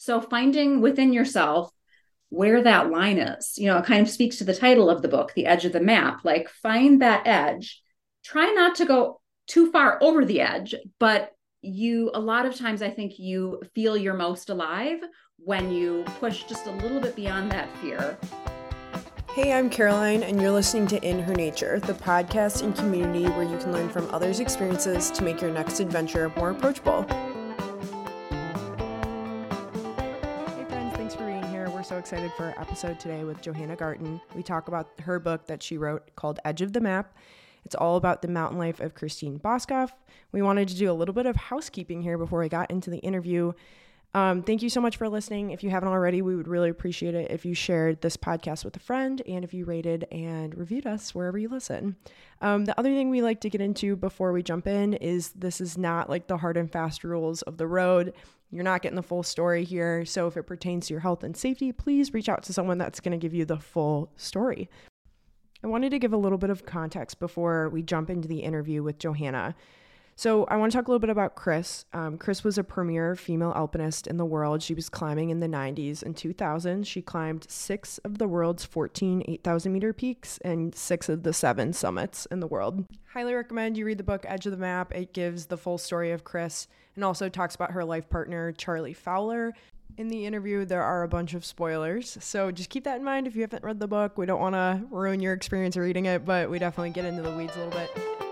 So finding within yourself where that line is, you know, it kind of speaks to the title of the book, The Edge of the Map. Like find that edge. Try not to go too far over the edge, but you a lot of times I think you feel you're most alive when you push just a little bit beyond that fear. Hey, I'm Caroline, and you're listening to In Her Nature, the podcast and community where you can learn from others' experiences to make your next adventure more approachable. So excited for our episode today with Johanna Garton. We talk about her book that she wrote called Edge of the Map. It's all about the mountain life of Christine Boskoff. We wanted to do a little bit of housekeeping here before we got into the interview. Um, thank you so much for listening. If you haven't already, we would really appreciate it if you shared this podcast with a friend and if you rated and reviewed us wherever you listen. Um, the other thing we like to get into before we jump in is this is not like the hard and fast rules of the road. You're not getting the full story here. So if it pertains to your health and safety, please reach out to someone that's going to give you the full story. I wanted to give a little bit of context before we jump into the interview with Johanna. So, I want to talk a little bit about Chris. Um, Chris was a premier female alpinist in the world. She was climbing in the 90s. and 2000, she climbed six of the world's 14 8,000 meter peaks and six of the seven summits in the world. Highly recommend you read the book Edge of the Map. It gives the full story of Chris and also talks about her life partner, Charlie Fowler. In the interview, there are a bunch of spoilers. So just keep that in mind if you haven't read the book. We don't want to ruin your experience reading it, but we definitely get into the weeds a little bit.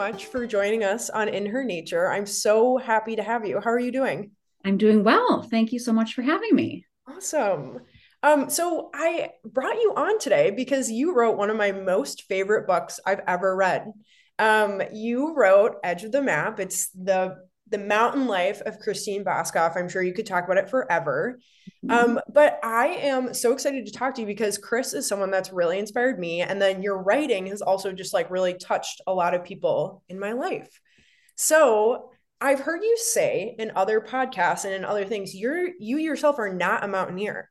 Much for joining us on In Her Nature. I'm so happy to have you. How are you doing? I'm doing well. Thank you so much for having me. Awesome. Um, so I brought you on today because you wrote one of my most favorite books I've ever read. Um, you wrote Edge of the Map. It's the the mountain life of Christine Boskoff. I'm sure you could talk about it forever. Mm-hmm. Um, but I am so excited to talk to you because Chris is someone that's really inspired me. And then your writing has also just like really touched a lot of people in my life. So I've heard you say in other podcasts and in other things, you're you yourself are not a mountaineer.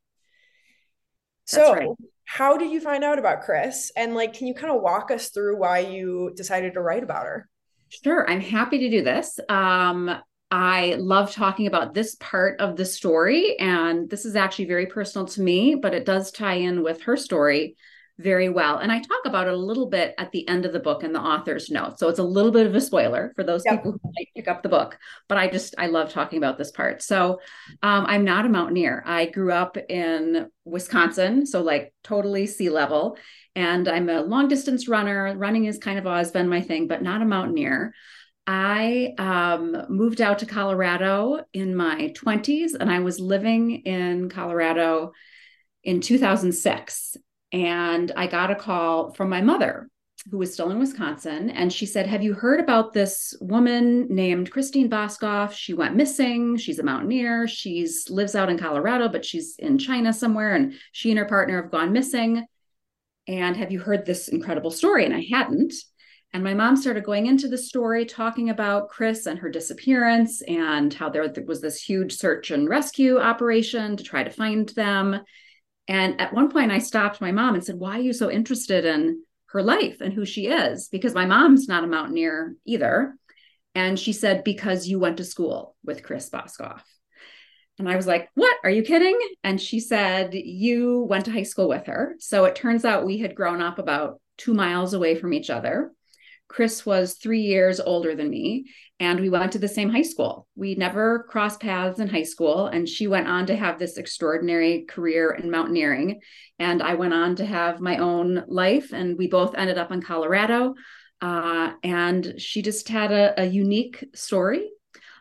So right. how did you find out about Chris? And like, can you kind of walk us through why you decided to write about her? Sure, I'm happy to do this. Um, I love talking about this part of the story, and this is actually very personal to me, but it does tie in with her story very well. And I talk about it a little bit at the end of the book in the author's note. So it's a little bit of a spoiler for those yep. people who might pick up the book, but I just, I love talking about this part. So um, I'm not a mountaineer. I grew up in Wisconsin, so like totally sea level and I'm a long distance runner. Running is kind of always been my thing, but not a mountaineer. I um, moved out to Colorado in my 20s, and I was living in Colorado in 2006. And I got a call from my mother, who was still in Wisconsin. And she said, Have you heard about this woman named Christine Boskoff? She went missing. She's a mountaineer. She's lives out in Colorado, but she's in China somewhere. And she and her partner have gone missing and have you heard this incredible story? And I hadn't. And my mom started going into the story, talking about Chris and her disappearance and how there was this huge search and rescue operation to try to find them. And at one point, I stopped my mom and said, Why are you so interested in her life and who she is? Because my mom's not a mountaineer either. And she said, Because you went to school with Chris Boskoff. And I was like, What? Are you kidding? And she said, You went to high school with her. So it turns out we had grown up about two miles away from each other. Chris was three years older than me, and we went to the same high school. We never crossed paths in high school, and she went on to have this extraordinary career in mountaineering. And I went on to have my own life, and we both ended up in Colorado. Uh, and she just had a, a unique story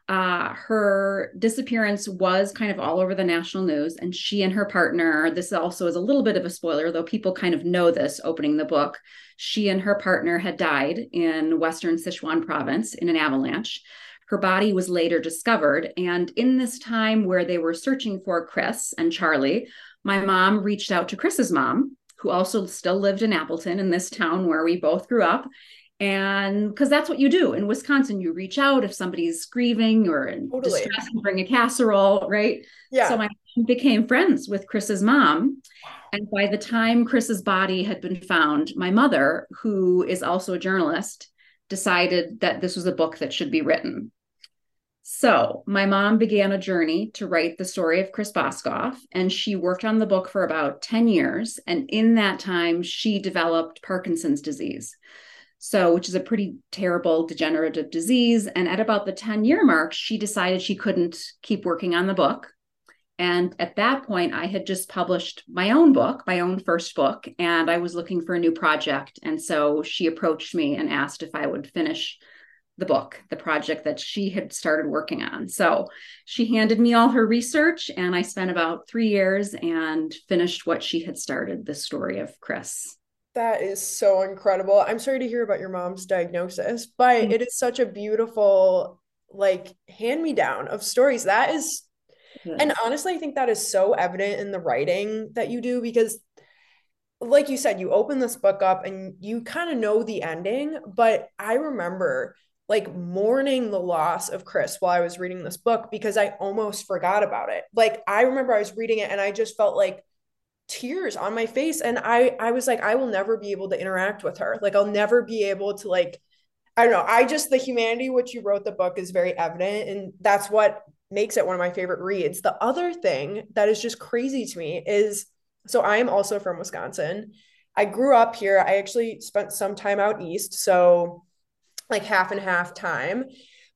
uh, her disappearance was kind of all over the national news, and she and her partner, this also is a little bit of a spoiler, though people kind of know this opening the book. She and her partner had died in Western Sichuan province in an avalanche. Her body was later discovered. And in this time where they were searching for Chris and Charlie, my mom reached out to Chris's mom, who also still lived in Appleton in this town where we both grew up and because that's what you do in wisconsin you reach out if somebody's grieving or in totally. distress and bring a casserole right yeah so my became friends with chris's mom and by the time chris's body had been found my mother who is also a journalist decided that this was a book that should be written. So, my mom began a journey to write the story of Chris Boskoff, and she worked on the book for about 10 years. And in that time, she developed Parkinson's disease. So, which is a pretty terrible degenerative disease. And at about the 10 year mark, she decided she couldn't keep working on the book. And at that point, I had just published my own book, my own first book, and I was looking for a new project. And so she approached me and asked if I would finish the book, the project that she had started working on. So she handed me all her research, and I spent about three years and finished what she had started the story of Chris. That is so incredible. I'm sorry to hear about your mom's diagnosis, but mm-hmm. it is such a beautiful, like, hand me down of stories. That is, and honestly, I think that is so evident in the writing that you do because like you said, you open this book up and you kind of know the ending. But I remember like mourning the loss of Chris while I was reading this book because I almost forgot about it. Like I remember I was reading it and I just felt like tears on my face and I I was like I will never be able to interact with her. Like I'll never be able to like I don't know. I just the humanity which you wrote the book is very evident and that's what makes it one of my favorite reads. The other thing that is just crazy to me is so I am also from Wisconsin. I grew up here. I actually spent some time out east. So like half and half time.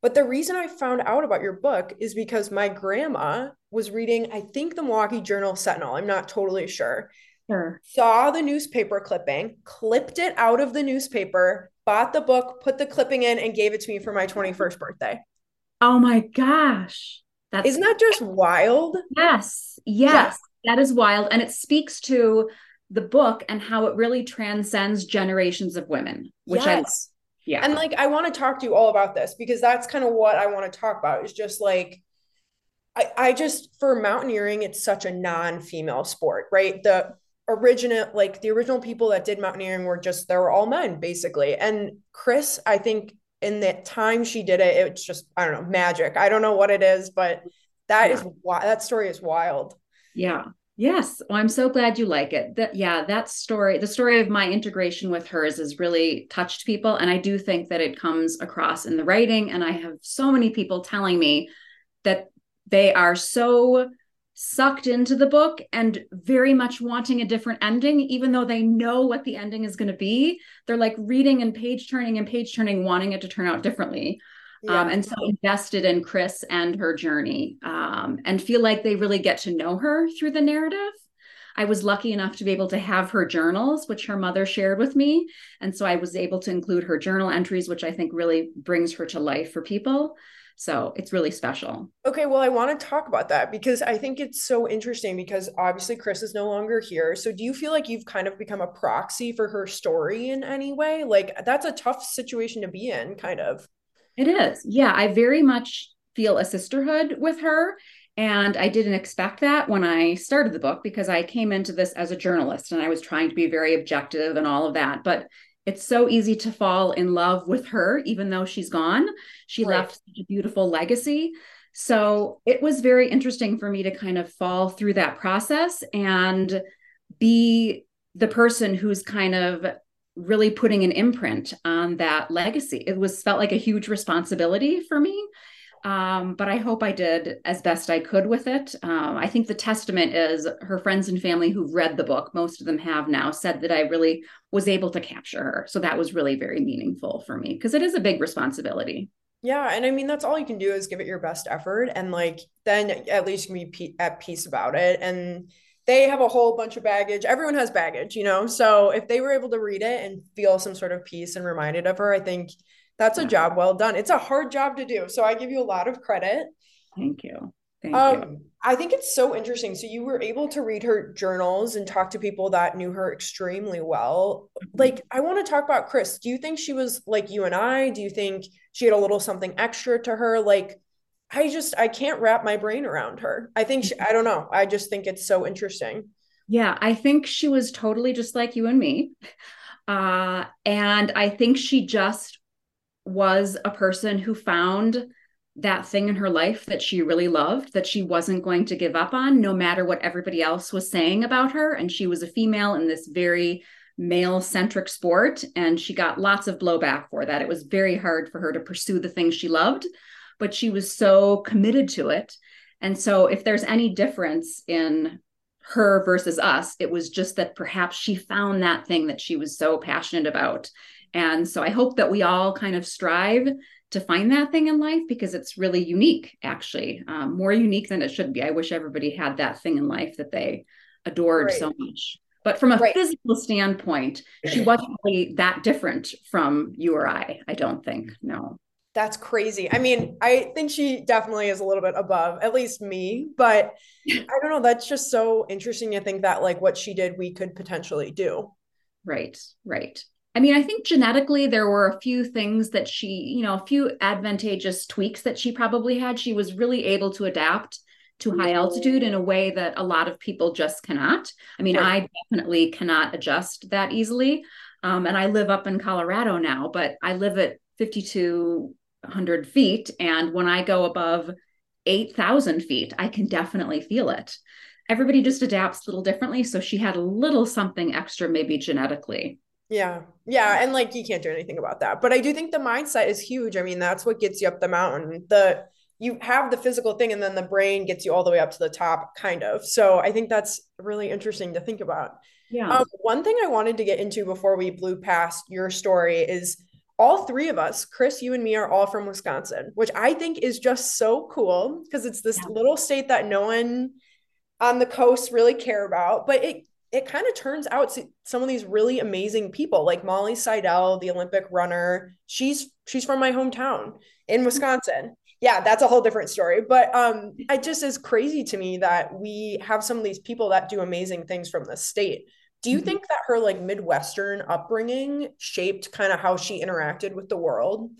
But the reason I found out about your book is because my grandma was reading, I think, the Milwaukee Journal Sentinel. I'm not totally sure. Sure. Saw the newspaper clipping, clipped it out of the newspaper, bought the book, put the clipping in, and gave it to me for my 21st birthday. Oh my gosh. That's Isn't that just wild? Yes. Yes. That is wild. And it speaks to the book and how it really transcends generations of women, which yes. Yeah. And like I want to talk to you all about this because that's kind of what I want to talk about is just like I, I just for mountaineering, it's such a non-female sport, right? The original like the original people that did mountaineering were just they were all men basically. And Chris, I think in the time she did it, it's just I don't know, magic. I don't know what it is, but that yeah. is why that story is wild. Yeah. Yes. Well, I'm so glad you like it. That yeah, that story, the story of my integration with hers has really touched people. And I do think that it comes across in the writing. And I have so many people telling me that they are so sucked into the book and very much wanting a different ending, even though they know what the ending is going to be. They're like reading and page turning and page turning, wanting it to turn out differently. Um, yeah. Um, and so invested in Chris and her journey um, and feel like they really get to know her through the narrative. I was lucky enough to be able to have her journals, which her mother shared with me. And so I was able to include her journal entries, which I think really brings her to life for people. So it's really special. Okay, well, I want to talk about that because I think it's so interesting because obviously Chris is no longer here. So do you feel like you've kind of become a proxy for her story in any way? Like that's a tough situation to be in, kind of. It is. Yeah, I very much feel a sisterhood with her. And I didn't expect that when I started the book because I came into this as a journalist and I was trying to be very objective and all of that. But it's so easy to fall in love with her, even though she's gone. She right. left such a beautiful legacy. So it was very interesting for me to kind of fall through that process and be the person who's kind of really putting an imprint on that legacy. It was felt like a huge responsibility for me. Um, but I hope I did as best I could with it. Um, I think the testament is her friends and family who've read the book, most of them have now, said that I really was able to capture her. So that was really very meaningful for me because it is a big responsibility. Yeah. And I mean, that's all you can do is give it your best effort. And like, then at least you can be at peace about it. And they have a whole bunch of baggage. Everyone has baggage, you know? So if they were able to read it and feel some sort of peace and reminded of her, I think that's a job well done. It's a hard job to do. So I give you a lot of credit. Thank you. Thank um, you. I think it's so interesting. So you were able to read her journals and talk to people that knew her extremely well. Mm-hmm. Like, I want to talk about Chris. Do you think she was like you and I? Do you think she had a little something extra to her? Like, I just I can't wrap my brain around her. I think she, I don't know. I just think it's so interesting. Yeah, I think she was totally just like you and me. Uh and I think she just was a person who found that thing in her life that she really loved that she wasn't going to give up on no matter what everybody else was saying about her and she was a female in this very male centric sport. And she got lots of blowback for that. It was very hard for her to pursue the things she loved, but she was so committed to it. And so, if there's any difference in her versus us, it was just that perhaps she found that thing that she was so passionate about. And so, I hope that we all kind of strive to find that thing in life because it's really unique, actually, um, more unique than it should be. I wish everybody had that thing in life that they adored right. so much. But from a right. physical standpoint, she wasn't really that different from you or I, I don't think. No. That's crazy. I mean, I think she definitely is a little bit above, at least me, but I don't know. That's just so interesting to think that, like, what she did, we could potentially do. Right, right. I mean, I think genetically there were a few things that she, you know, a few advantageous tweaks that she probably had. She was really able to adapt to high altitude in a way that a lot of people just cannot. I mean, right. I definitely cannot adjust that easily. Um, and I live up in Colorado now, but I live at 5,200 feet. And when I go above 8,000 feet, I can definitely feel it. Everybody just adapts a little differently. So she had a little something extra, maybe genetically. Yeah. Yeah. And like you can't do anything about that. But I do think the mindset is huge. I mean, that's what gets you up the mountain. The you have the physical thing and then the brain gets you all the way up to the top, kind of. So I think that's really interesting to think about. Yeah. Um, one thing I wanted to get into before we blew past your story is all three of us, Chris, you and me, are all from Wisconsin, which I think is just so cool because it's this yeah. little state that no one on the coast really care about. But it it kind of turns out some of these really amazing people like Molly Seidel, the Olympic runner. She's she's from my hometown in mm-hmm. Wisconsin. Yeah, that's a whole different story. But um, it just is crazy to me that we have some of these people that do amazing things from the state. Do you mm-hmm. think that her like Midwestern upbringing shaped kind of how she interacted with the world?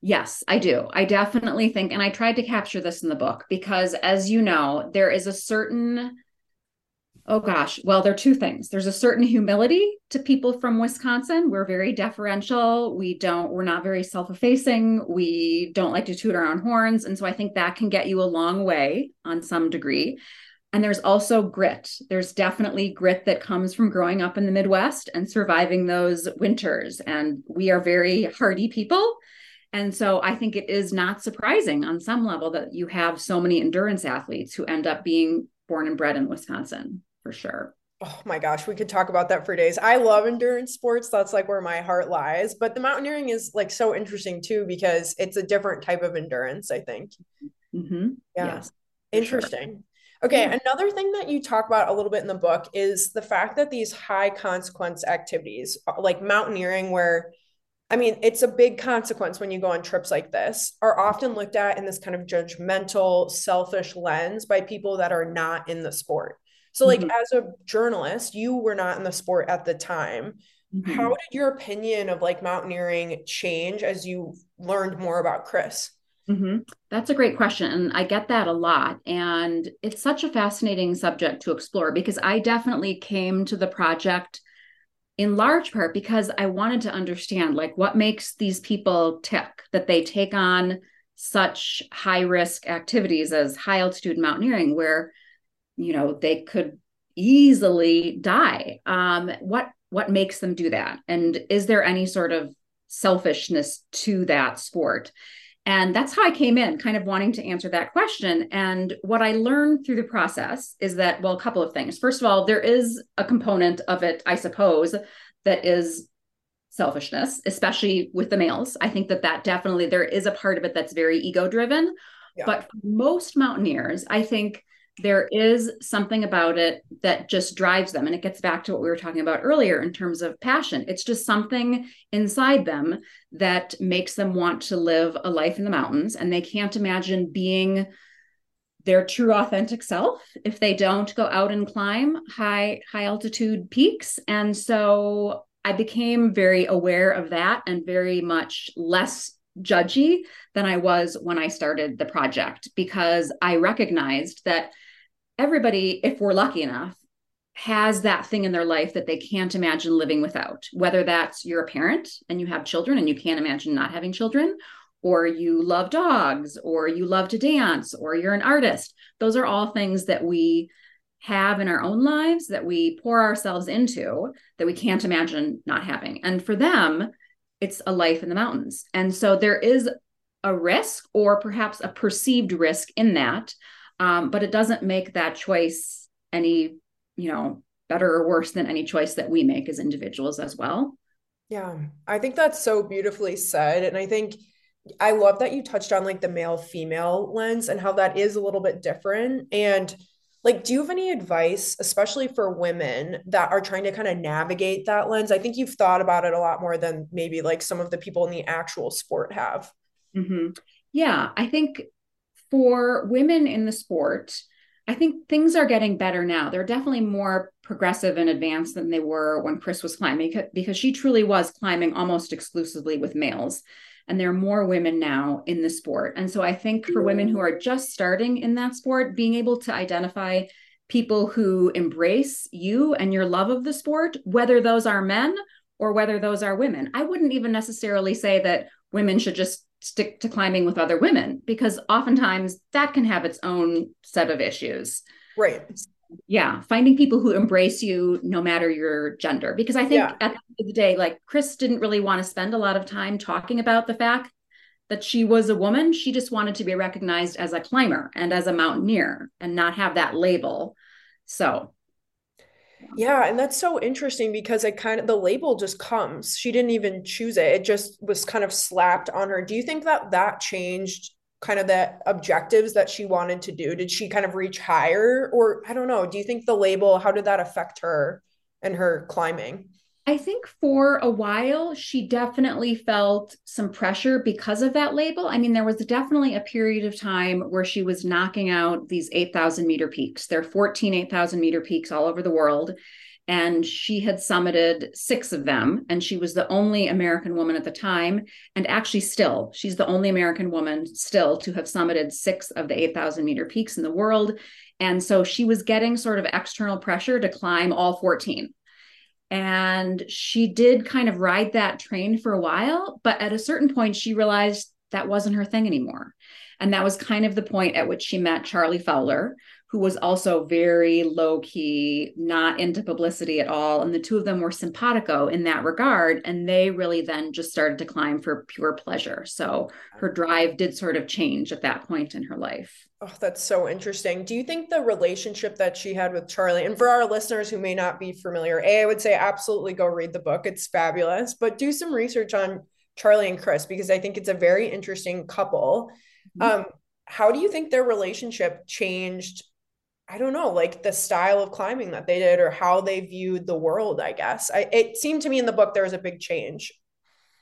Yes, I do. I definitely think, and I tried to capture this in the book because, as you know, there is a certain Oh gosh. Well, there are two things. There's a certain humility to people from Wisconsin. We're very deferential. We don't, we're not very self effacing. We don't like to toot our own horns. And so I think that can get you a long way on some degree. And there's also grit. There's definitely grit that comes from growing up in the Midwest and surviving those winters. And we are very hardy people. And so I think it is not surprising on some level that you have so many endurance athletes who end up being born and bred in Wisconsin for sure. Oh my gosh, we could talk about that for days. I love endurance sports. That's like where my heart lies. But the mountaineering is like so interesting too because it's a different type of endurance, I think. Mm-hmm. Yeah. Yes, interesting. Sure. Okay, yeah. another thing that you talk about a little bit in the book is the fact that these high consequence activities, uh, like mountaineering, where I mean, it's a big consequence when you go on trips like this, are often looked at in this kind of judgmental, selfish lens by people that are not in the sport. So, like, mm-hmm. as a journalist, you were not in the sport at the time. Mm-hmm. How did your opinion of like mountaineering change as you learned more about Chris? Mm-hmm. That's a great question. And I get that a lot. And it's such a fascinating subject to explore because I definitely came to the project in large part because I wanted to understand like what makes these people tick that they take on such high risk activities as high altitude mountaineering, where you know they could easily die. Um what what makes them do that? And is there any sort of selfishness to that sport? And that's how i came in kind of wanting to answer that question. And what i learned through the process is that well a couple of things. First of all there is a component of it i suppose that is selfishness especially with the males. I think that that definitely there is a part of it that's very ego driven yeah. but most mountaineers i think there is something about it that just drives them. And it gets back to what we were talking about earlier in terms of passion. It's just something inside them that makes them want to live a life in the mountains. And they can't imagine being their true authentic self if they don't go out and climb high high altitude peaks and so i became very aware of that and very much less judgy than I was when I started the project because I recognized that everybody, if we're lucky enough, has that thing in their life that they can't imagine living without, whether that's you're a parent and you have children and you can't imagine not having children, or you love dogs, or you love to dance, or you're an artist. Those are all things that we have in our own lives that we pour ourselves into that we can't imagine not having. And for them, it's a life in the mountains. And so there is a risk or perhaps a perceived risk in that. Um, but it doesn't make that choice any, you know, better or worse than any choice that we make as individuals as well. Yeah, I think that's so beautifully said. And I think I love that you touched on like the male female lens and how that is a little bit different. And like, do you have any advice, especially for women that are trying to kind of navigate that lens? I think you've thought about it a lot more than maybe like some of the people in the actual sport have. Mm-hmm. Yeah, I think for women in the sport, I think things are getting better now. They're definitely more progressive and advanced than they were when Chris was climbing because she truly was climbing almost exclusively with males. And there are more women now in the sport. And so I think for women who are just starting in that sport, being able to identify people who embrace you and your love of the sport, whether those are men or whether those are women. I wouldn't even necessarily say that women should just stick to climbing with other women because oftentimes that can have its own set of issues. Right yeah finding people who embrace you no matter your gender because i think yeah. at the end of the day like chris didn't really want to spend a lot of time talking about the fact that she was a woman she just wanted to be recognized as a climber and as a mountaineer and not have that label so yeah and that's so interesting because it kind of the label just comes she didn't even choose it it just was kind of slapped on her do you think that that changed kind of the objectives that she wanted to do? Did she kind of reach higher? Or I don't know, do you think the label, how did that affect her and her climbing? I think for a while, she definitely felt some pressure because of that label. I mean, there was definitely a period of time where she was knocking out these 8,000 meter peaks. There are 14 8,000 meter peaks all over the world and she had summited six of them and she was the only american woman at the time and actually still she's the only american woman still to have summited six of the 8000 meter peaks in the world and so she was getting sort of external pressure to climb all 14 and she did kind of ride that train for a while but at a certain point she realized that wasn't her thing anymore. And that was kind of the point at which she met charlie fowler who was also very low key, not into publicity at all. And the two of them were simpatico in that regard. And they really then just started to climb for pure pleasure. So her drive did sort of change at that point in her life. Oh, that's so interesting. Do you think the relationship that she had with Charlie, and for our listeners who may not be familiar, A, I would say absolutely go read the book. It's fabulous, but do some research on Charlie and Chris because I think it's a very interesting couple. Mm-hmm. Um, how do you think their relationship changed I don't know, like the style of climbing that they did or how they viewed the world, I guess. I, it seemed to me in the book there was a big change.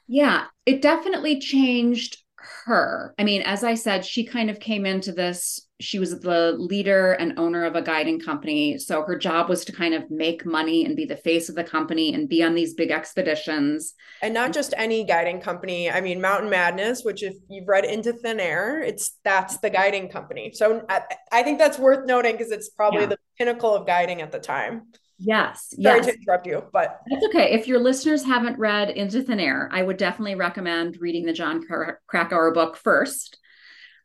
Yeah, it definitely changed her. I mean, as I said, she kind of came into this she was the leader and owner of a guiding company. So her job was to kind of make money and be the face of the company and be on these big expeditions. And not just any guiding company. I mean, Mountain Madness, which if you've read Into Thin Air, it's that's the guiding company. So I, I think that's worth noting because it's probably yeah. the pinnacle of guiding at the time. Yes. Sorry yes. to interrupt you, but that's okay. If your listeners haven't read Into Thin Air, I would definitely recommend reading the Jon Krakauer book first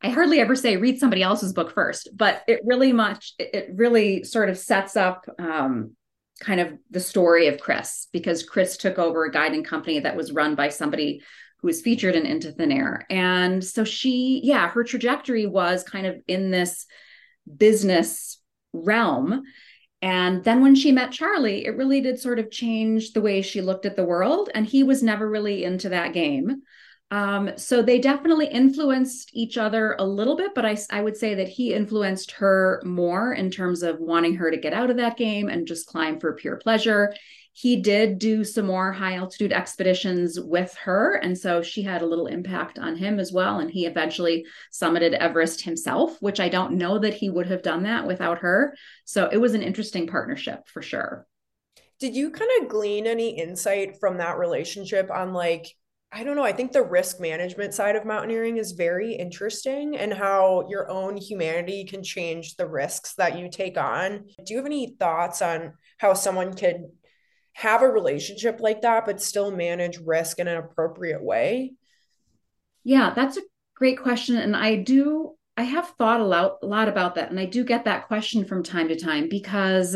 I hardly ever say read somebody else's book first, but it really much it really sort of sets up um, kind of the story of Chris because Chris took over a guiding company that was run by somebody who was featured in Into Thin Air, and so she, yeah, her trajectory was kind of in this business realm. And then when she met Charlie, it really did sort of change the way she looked at the world. And he was never really into that game. Um, so they definitely influenced each other a little bit, but I, I would say that he influenced her more in terms of wanting her to get out of that game and just climb for pure pleasure. He did do some more high altitude expeditions with her. And so she had a little impact on him as well. And he eventually summited Everest himself, which I don't know that he would have done that without her. So it was an interesting partnership for sure. Did you kind of glean any insight from that relationship on like, I don't know. I think the risk management side of mountaineering is very interesting and how your own humanity can change the risks that you take on. Do you have any thoughts on how someone could have a relationship like that, but still manage risk in an appropriate way? Yeah, that's a great question. And I do I have thought a lot, a lot about that. And I do get that question from time to time because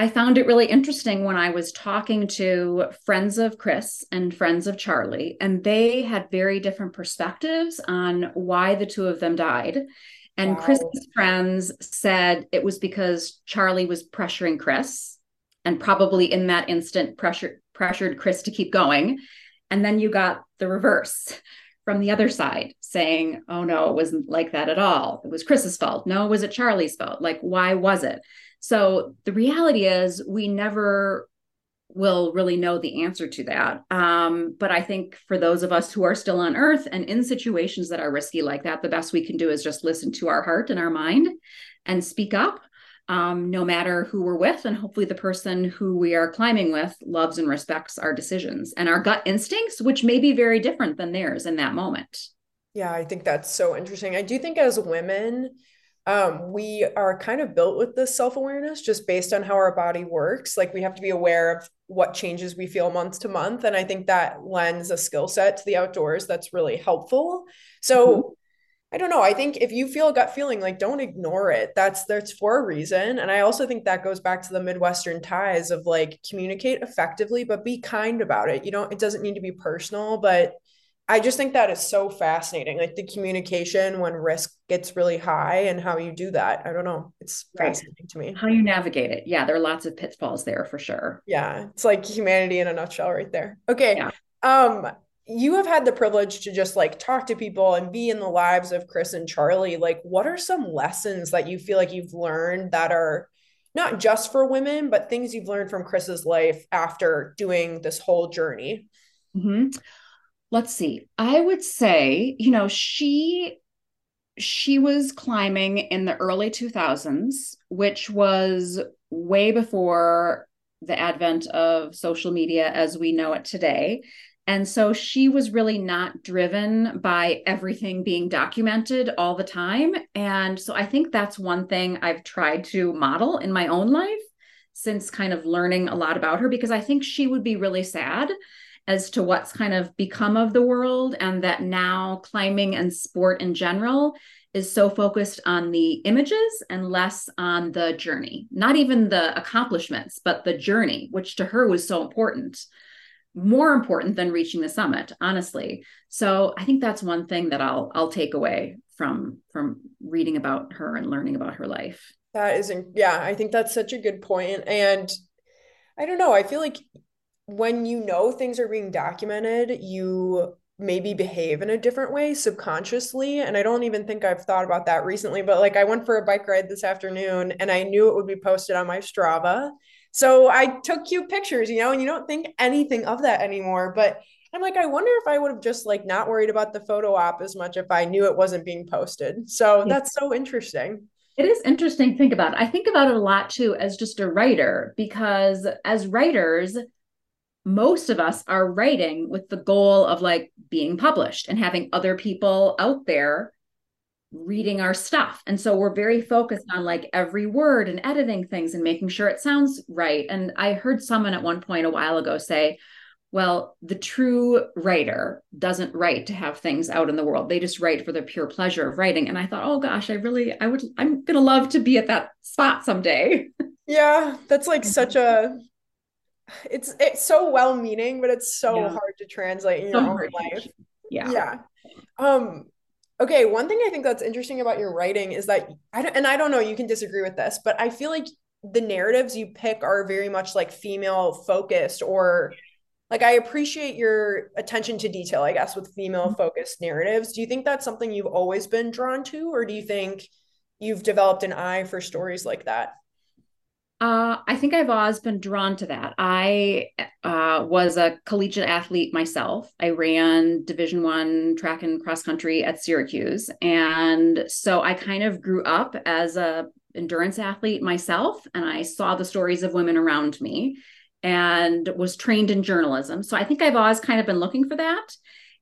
I found it really interesting when I was talking to friends of Chris and friends of Charlie, and they had very different perspectives on why the two of them died. And wow. Chris's friends said it was because Charlie was pressuring Chris and probably in that instant pressure, pressured Chris to keep going. And then you got the reverse from the other side saying, oh no, it wasn't like that at all. It was Chris's fault. No, was it Charlie's fault? Like, why was it? So the reality is, we never will really know the answer to that. Um, but I think for those of us who are still on earth and in situations that are risky like that, the best we can do is just listen to our heart and our mind and speak up. Um, no matter who we're with, and hopefully the person who we are climbing with loves and respects our decisions and our gut instincts, which may be very different than theirs in that moment. Yeah, I think that's so interesting. I do think as women, um, we are kind of built with this self awareness just based on how our body works. Like we have to be aware of what changes we feel month to month. And I think that lends a skill set to the outdoors that's really helpful. So mm-hmm. I don't know. I think if you feel a gut feeling, like don't ignore it. That's that's for a reason. And I also think that goes back to the Midwestern ties of like communicate effectively, but be kind about it. You don't, it doesn't need to be personal, but I just think that is so fascinating. Like the communication when risk gets really high and how you do that. I don't know. It's right. fascinating to me. How you navigate it. Yeah, there are lots of pitfalls there for sure. Yeah. It's like humanity in a nutshell right there. Okay. Yeah. Um you have had the privilege to just like talk to people and be in the lives of Chris and Charlie. Like what are some lessons that you feel like you've learned that are not just for women, but things you've learned from Chris's life after doing this whole journey? Mm-hmm let's see. I would say you know she she was climbing in the early 2000s which was way before the advent of social media as we know it today. And so she was really not driven by everything being documented all the time. And so i think that's one thing i've tried to model in my own life since kind of learning a lot about her because i think she would be really sad as to what's kind of become of the world and that now climbing and sport in general is so focused on the images and less on the journey. Not even the accomplishments but the journey which to her was so important more important than reaching the summit honestly. So i think that's one thing that i'll i'll take away from from reading about her and learning about her life. That isn't yeah i think that's such a good point and i don't know i feel like when you know things are being documented, you maybe behave in a different way subconsciously. And I don't even think I've thought about that recently, but like I went for a bike ride this afternoon and I knew it would be posted on my Strava. So I took cute pictures, you know, and you don't think anything of that anymore. But I'm like, I wonder if I would have just like not worried about the photo op as much if I knew it wasn't being posted. So that's so interesting. It is interesting to think about. It. I think about it a lot too as just a writer because as writers, most of us are writing with the goal of like being published and having other people out there reading our stuff. And so we're very focused on like every word and editing things and making sure it sounds right. And I heard someone at one point a while ago say, well, the true writer doesn't write to have things out in the world. They just write for the pure pleasure of writing. And I thought, oh gosh, I really, I would, I'm going to love to be at that spot someday. Yeah, that's like such a it's it's so well meaning, but it's so yeah. hard to translate in your so own life. Yeah. Yeah. Um okay, one thing I think that's interesting about your writing is that I don't, and I don't know, you can disagree with this, but I feel like the narratives you pick are very much like female focused or like I appreciate your attention to detail, I guess, with female focused narratives. Do you think that's something you've always been drawn to, or do you think you've developed an eye for stories like that? Uh, I think I've always been drawn to that. I uh, was a collegiate athlete myself. I ran Division One track and cross country at Syracuse, and so I kind of grew up as a endurance athlete myself, and I saw the stories of women around me, and was trained in journalism. So I think I've always kind of been looking for that.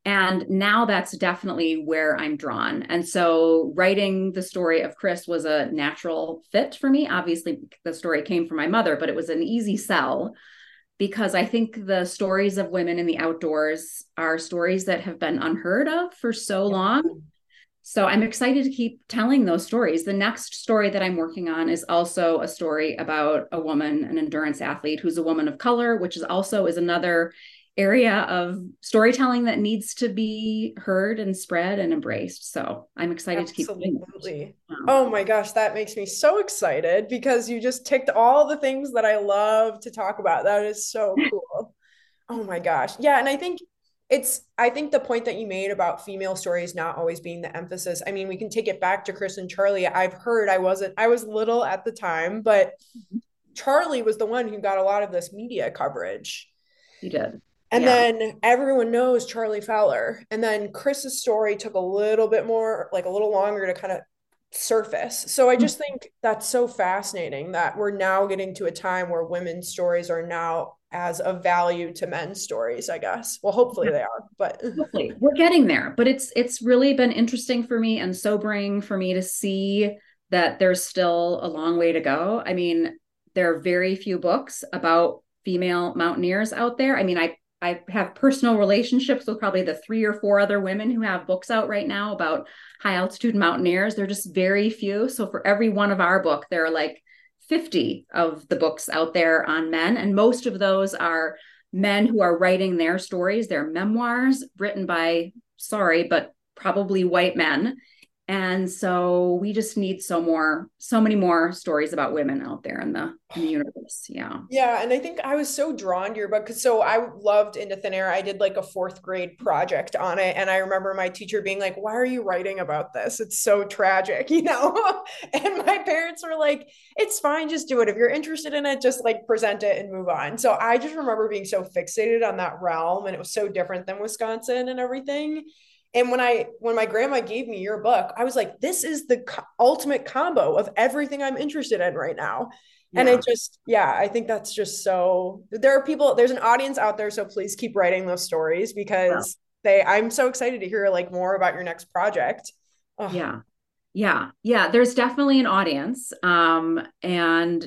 And now that's definitely where I'm drawn. And so writing the story of Chris was a natural fit for me. Obviously, the story came from my mother, but it was an easy sell because I think the stories of women in the outdoors are stories that have been unheard of for so long. so I'm excited to keep telling those stories. The next story that I'm working on is also a story about a woman, an endurance athlete who's a woman of color, which is also is another area of storytelling that needs to be heard and spread and embraced. So I'm excited Absolutely. to keep Absolutely. Oh my gosh, that makes me so excited because you just ticked all the things that I love to talk about. That is so cool. oh my gosh. Yeah, and I think it's i think the point that you made about female stories not always being the emphasis i mean we can take it back to chris and charlie i've heard i wasn't i was little at the time but mm-hmm. charlie was the one who got a lot of this media coverage he did and yeah. then everyone knows charlie fowler. And then chris's story took a little bit more like a little longer to kind of surface. So i just think that's so fascinating that we're now getting to a time where women's stories are now as of value to men's stories i guess. Well hopefully they are but hopefully. We're getting there but it's it's really been interesting for me and sobering for me to see that there's still a long way to go. I mean there are very few books about female mountaineers out there. I mean i i have personal relationships with probably the three or four other women who have books out right now about high altitude mountaineers. They're just very few. So for every one of our book there are like 50 of the books out there on men, and most of those are men who are writing their stories, their memoirs written by, sorry, but probably white men. And so we just need so more, so many more stories about women out there in the, in the universe. Yeah. Yeah. And I think I was so drawn to your book so I loved Into Thin Air. I did like a fourth grade project on it. And I remember my teacher being like, why are you writing about this? It's so tragic, you know? and my parents were like, it's fine, just do it. If you're interested in it, just like present it and move on. So I just remember being so fixated on that realm and it was so different than Wisconsin and everything. And when I when my grandma gave me your book, I was like, this is the co- ultimate combo of everything I'm interested in right now. Yeah. And it just, yeah, I think that's just so there are people, there's an audience out there. So please keep writing those stories because yeah. they I'm so excited to hear like more about your next project. Oh. Yeah. Yeah. Yeah. There's definitely an audience. Um, and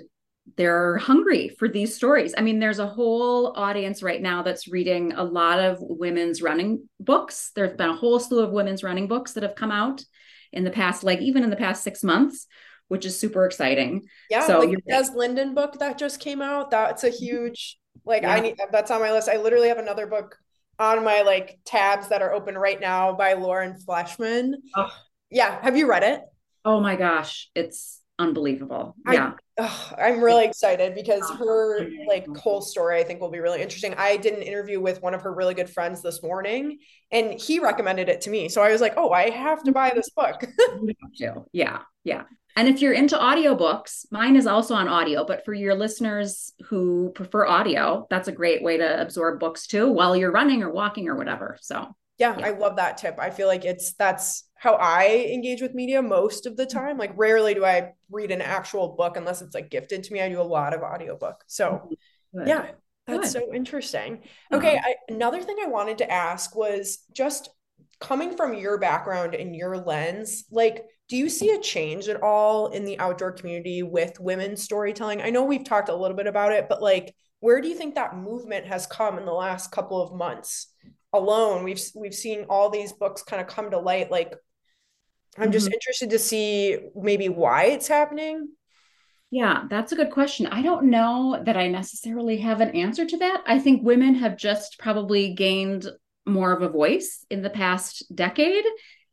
they're hungry for these stories. I mean, there's a whole audience right now that's reading a lot of women's running books. There's been a whole slew of women's running books that have come out in the past, like even in the past six months, which is super exciting. Yeah, so like Des Linden book that just came out. That's a mm-hmm. huge like yeah. I need that's on my list. I literally have another book on my like tabs that are open right now by Lauren Fleshman. Oh. Yeah, have you read it? Oh my gosh, it's unbelievable. Yeah. oh, I'm really excited because her like whole story I think will be really interesting. I did an interview with one of her really good friends this morning and he recommended it to me. So I was like, "Oh, I have to buy this book." yeah. Yeah. And if you're into audiobooks, mine is also on audio, but for your listeners who prefer audio, that's a great way to absorb books too while you're running or walking or whatever. So yeah, yeah, I love that tip. I feel like it's that's how I engage with media most of the mm-hmm. time. Like rarely do I read an actual book unless it's like gifted to me. I do a lot of audiobook. So mm-hmm. Good. yeah, that's Good. so interesting. Okay, uh-huh. I, another thing I wanted to ask was just coming from your background and your lens, like do you see a change at all in the outdoor community with women's storytelling? I know we've talked a little bit about it, but like where do you think that movement has come in the last couple of months? Alone we've we've seen all these books kind of come to light like i'm just mm-hmm. interested to see maybe why it's happening. Yeah that's a good question. I don't know that i necessarily have an answer to that. I think women have just probably gained more of a voice in the past decade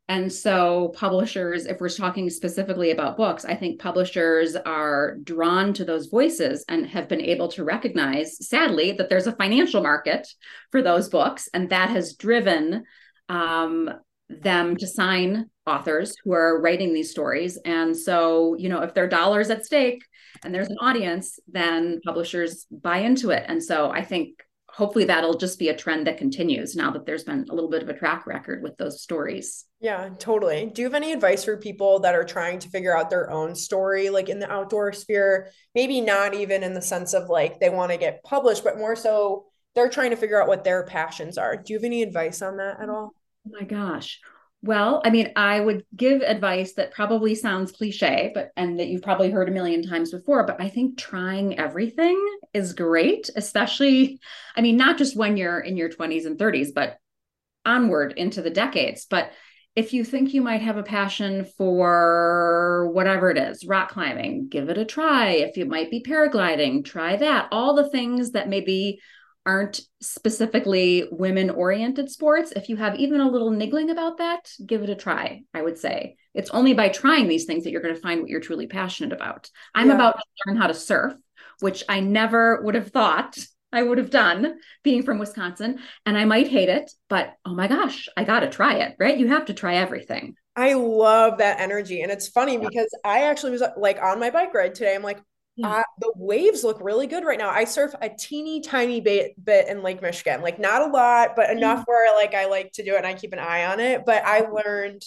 and so, publishers, if we're talking specifically about books, I think publishers are drawn to those voices and have been able to recognize, sadly, that there's a financial market for those books. And that has driven um, them to sign authors who are writing these stories. And so, you know, if there are dollars at stake and there's an audience, then publishers buy into it. And so, I think hopefully that'll just be a trend that continues now that there's been a little bit of a track record with those stories. Yeah, totally. Do you have any advice for people that are trying to figure out their own story, like in the outdoor sphere? Maybe not even in the sense of like they want to get published, but more so they're trying to figure out what their passions are. Do you have any advice on that at all? Oh my gosh. Well, I mean, I would give advice that probably sounds cliche, but and that you've probably heard a million times before, but I think trying everything is great, especially I mean, not just when you're in your 20s and 30s, but onward into the decades. But if you think you might have a passion for whatever it is, rock climbing, give it a try. If you might be paragliding, try that. All the things that maybe aren't specifically women oriented sports, if you have even a little niggling about that, give it a try, I would say. It's only by trying these things that you're going to find what you're truly passionate about. I'm yeah. about to learn how to surf, which I never would have thought I would have done being from Wisconsin. And I might hate it, but oh my gosh, I got to try it, right? You have to try everything. I love that energy. And it's funny yeah. because I actually was like on my bike ride today. I'm like, yeah. uh, the waves look really good right now. I surf a teeny tiny bit, bit in Lake Michigan, like not a lot, but enough mm. where like I like to do it and I keep an eye on it. But I learned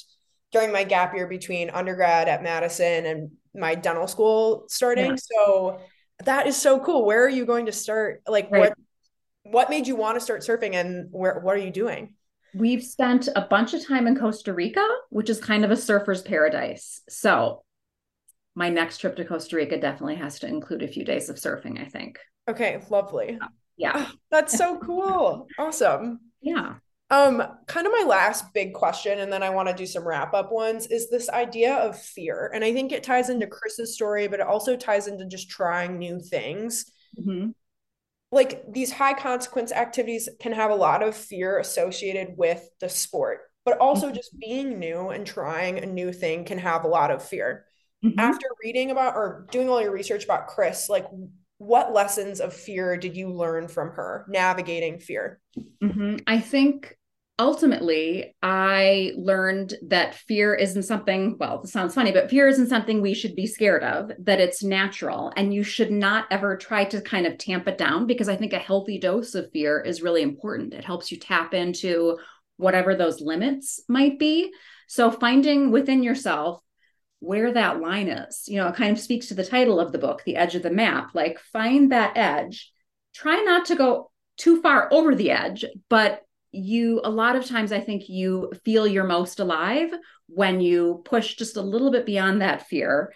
during my gap year between undergrad at Madison and my dental school starting. Yeah. So that is so cool. Where are you going to start? Like right. what what made you want to start surfing and where what are you doing? We've spent a bunch of time in Costa Rica, which is kind of a surfer's paradise. So my next trip to Costa Rica definitely has to include a few days of surfing, I think. Okay, lovely. Yeah. Oh, that's so cool. awesome. Yeah. Um, kind of my last big question, and then I want to do some wrap up ones, is this idea of fear. And I think it ties into Chris's story, but it also ties into just trying new things. Mm-hmm. Like these high consequence activities can have a lot of fear associated with the sport, but also mm-hmm. just being new and trying a new thing can have a lot of fear. Mm-hmm. After reading about or doing all your research about Chris, like what lessons of fear did you learn from her navigating fear? Mm-hmm. I think ultimately, I learned that fear isn't something, well, it sounds funny, but fear isn't something we should be scared of, that it's natural. And you should not ever try to kind of tamp it down because I think a healthy dose of fear is really important. It helps you tap into whatever those limits might be. So finding within yourself where that line is, you know, it kind of speaks to the title of the book, The Edge of the Map. Like find that edge. Try not to go too far over the edge, but you a lot of times i think you feel you're most alive when you push just a little bit beyond that fear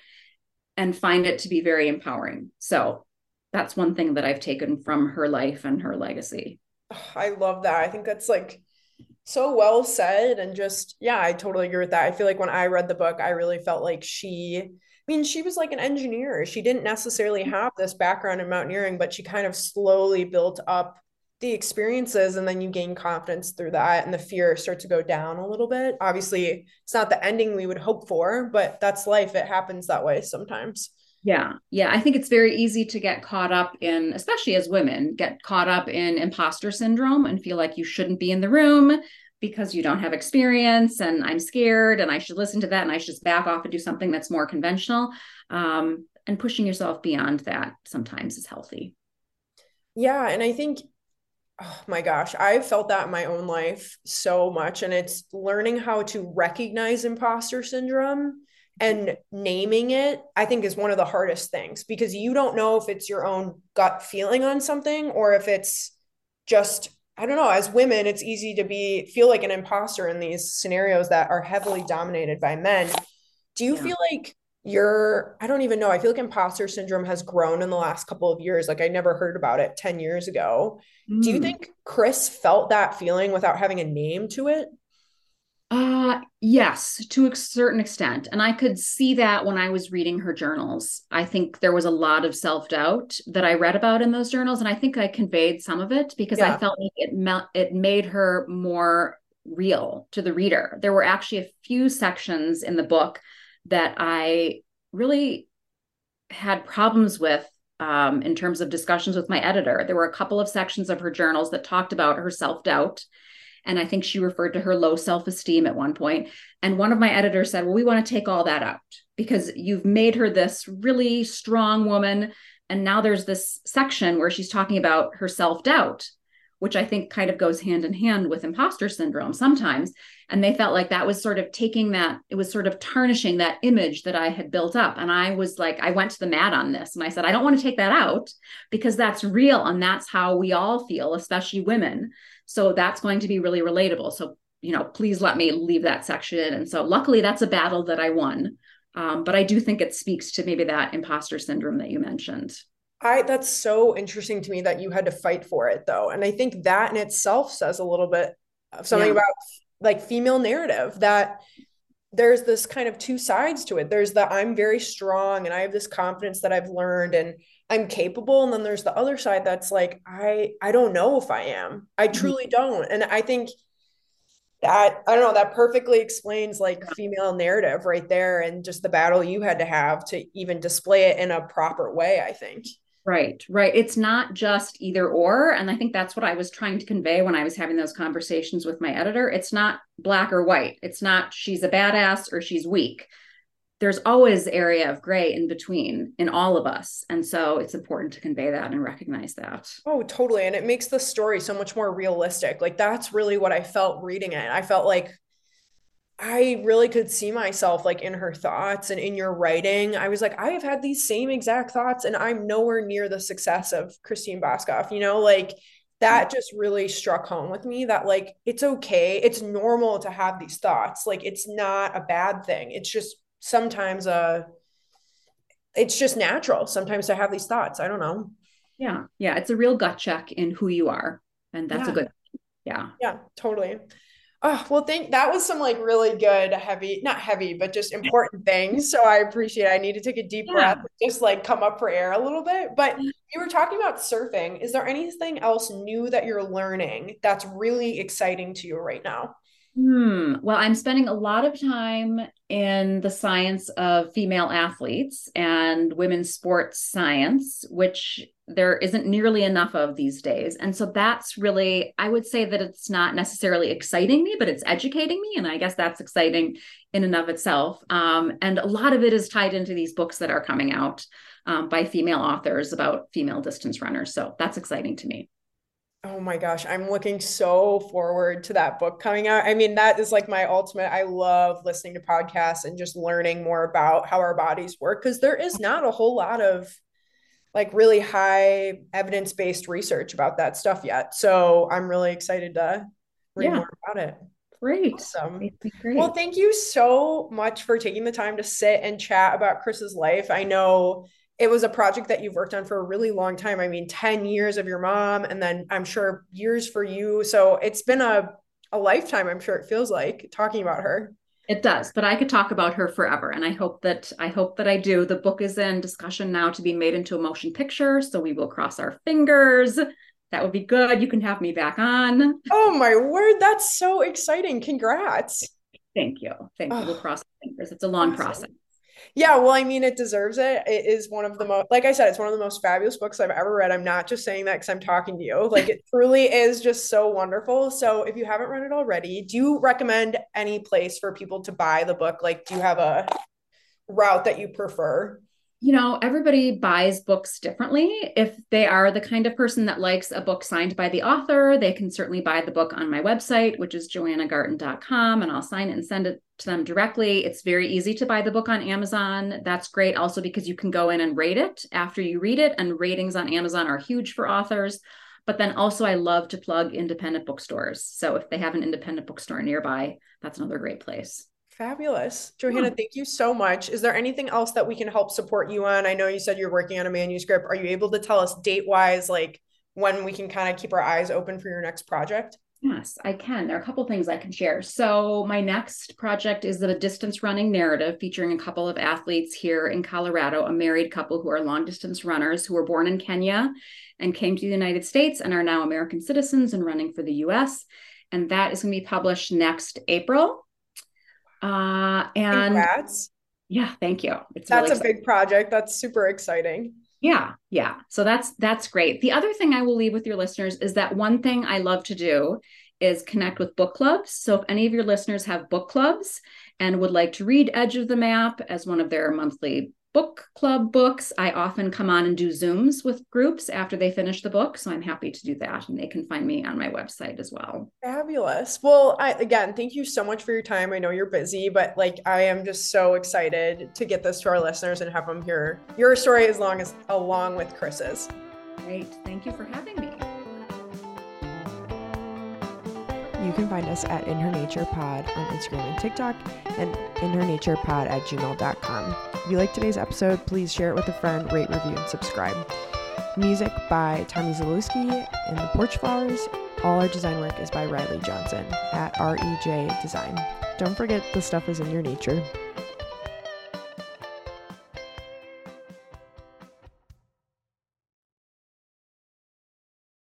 and find it to be very empowering so that's one thing that i've taken from her life and her legacy i love that i think that's like so well said and just yeah i totally agree with that. I feel like when i read the book i really felt like she I mean, she was like an engineer. She didn't necessarily mm-hmm. have this background in mountaineering, but she kind of slowly built up the experiences and then you gain confidence through that and the fear starts to go down a little bit. Obviously it's not the ending we would hope for but that's life. It happens that way sometimes yeah yeah i think it's very easy to get caught up in especially as women get caught up in imposter syndrome and feel like you shouldn't be in the room because you don't have experience and i'm scared and i should listen to that and i should just back off and do something that's more conventional um, and pushing yourself beyond that sometimes is healthy yeah and i think oh my gosh, I've felt that in my own life so much. And it's learning how to recognize imposter syndrome and naming it, I think, is one of the hardest things because you don't know if it's your own gut feeling on something or if it's just I don't know, as women, it's easy to be feel like an imposter in these scenarios that are heavily dominated by men. Do you yeah. feel like you're I don't even know. I feel like imposter syndrome has grown in the last couple of years. Like I never heard about it 10 years ago. Mm. Do you hmm. think Chris felt that feeling without having a name to it? Uh yes, to a certain extent. And I could see that when I was reading her journals. I think there was a lot of self-doubt that I read about in those journals and I think I conveyed some of it because yeah. I felt like it it made her more real to the reader. There were actually a few sections in the book that I really had problems with um, in terms of discussions with my editor. There were a couple of sections of her journals that talked about her self doubt. And I think she referred to her low self esteem at one point. And one of my editors said, Well, we want to take all that out because you've made her this really strong woman. And now there's this section where she's talking about her self doubt which I think kind of goes hand in hand with imposter syndrome sometimes. And they felt like that was sort of taking that, it was sort of tarnishing that image that I had built up. And I was like, I went to the mat on this and I said, I don't want to take that out because that's real. And that's how we all feel, especially women. So that's going to be really relatable. So, you know, please let me leave that section. And so luckily that's a battle that I won. Um, but I do think it speaks to maybe that imposter syndrome that you mentioned. I that's so interesting to me that you had to fight for it though. And I think that in itself says a little bit of something yeah. about like female narrative that there's this kind of two sides to it. There's the I'm very strong and I have this confidence that I've learned and I'm capable and then there's the other side that's like I I don't know if I am. I mm-hmm. truly don't. And I think that I don't know that perfectly explains like female narrative right there and just the battle you had to have to even display it in a proper way, I think. Right, right. It's not just either or. And I think that's what I was trying to convey when I was having those conversations with my editor. It's not black or white. It's not she's a badass or she's weak. There's always area of gray in between in all of us. And so it's important to convey that and recognize that. Oh, totally. And it makes the story so much more realistic. Like that's really what I felt reading it. I felt like I really could see myself like in her thoughts and in your writing. I was like, I have had these same exact thoughts and I'm nowhere near the success of Christine Boskoff, you know, like that mm-hmm. just really struck home with me that like it's okay. It's normal to have these thoughts. Like it's not a bad thing. It's just sometimes uh it's just natural sometimes to have these thoughts. I don't know. Yeah. Yeah. It's a real gut check in who you are. And that's yeah. a good yeah. Yeah, totally. Oh, well, think that was some like really good, heavy, not heavy, but just important things. So I appreciate it. I need to take a deep yeah. breath, just like come up for air a little bit. But you were talking about surfing. Is there anything else new that you're learning that's really exciting to you right now? Hmm. Well, I'm spending a lot of time in the science of female athletes and women's sports science, which there isn't nearly enough of these days. And so that's really, I would say that it's not necessarily exciting me, but it's educating me. And I guess that's exciting in and of itself. Um, and a lot of it is tied into these books that are coming out um, by female authors about female distance runners. So that's exciting to me. Oh my gosh, I'm looking so forward to that book coming out. I mean, that is like my ultimate. I love listening to podcasts and just learning more about how our bodies work because there is not a whole lot of like really high evidence based research about that stuff yet. So I'm really excited to read yeah. more about it. Great. Awesome. Great. Well, thank you so much for taking the time to sit and chat about Chris's life. I know it was a project that you've worked on for a really long time. I mean, 10 years of your mom, and then I'm sure years for you. So it's been a, a lifetime, I'm sure it feels like talking about her. It does, but I could talk about her forever. And I hope that I hope that I do. The book is in discussion now to be made into a motion picture. So we will cross our fingers. That would be good. You can have me back on. Oh my word. That's so exciting. Congrats. Thank you. Thank you. Oh. We'll cross fingers. It's a long awesome. process. Yeah, well, I mean, it deserves it. It is one of the most, like I said, it's one of the most fabulous books I've ever read. I'm not just saying that because I'm talking to you. Like, it truly is just so wonderful. So, if you haven't read it already, do you recommend any place for people to buy the book? Like, do you have a route that you prefer? You know, everybody buys books differently. If they are the kind of person that likes a book signed by the author, they can certainly buy the book on my website, which is johannagarton.com, and I'll sign it and send it to them directly. It's very easy to buy the book on Amazon. That's great also because you can go in and rate it after you read it, and ratings on Amazon are huge for authors. But then also, I love to plug independent bookstores. So if they have an independent bookstore nearby, that's another great place. Fabulous. Johanna, yeah. thank you so much. Is there anything else that we can help support you on? I know you said you're working on a manuscript. Are you able to tell us date wise, like when we can kind of keep our eyes open for your next project? Yes, I can. There are a couple things I can share. So, my next project is a distance running narrative featuring a couple of athletes here in Colorado, a married couple who are long distance runners who were born in Kenya and came to the United States and are now American citizens and running for the US. And that is going to be published next April. Uh, and Congrats. yeah, thank you. It's that's really a big project. That's super exciting. Yeah, yeah. So that's that's great. The other thing I will leave with your listeners is that one thing I love to do is connect with book clubs. So if any of your listeners have book clubs and would like to read Edge of the Map as one of their monthly book club books. I often come on and do Zooms with groups after they finish the book. So I'm happy to do that. And they can find me on my website as well. Fabulous. Well, I, again, thank you so much for your time. I know you're busy, but like I am just so excited to get this to our listeners and have them hear your story as long as along with Chris's. Great. Thank you for having me. You can find us at In Her Nature Pod on Instagram and TikTok and inhernaturepod at gmail.com. If you like today's episode, please share it with a friend, rate, review, and subscribe. Music by Tommy Zalewski and the Porch Flowers, All our design work is by Riley Johnson at REJ Design. Don't forget the stuff is in your nature.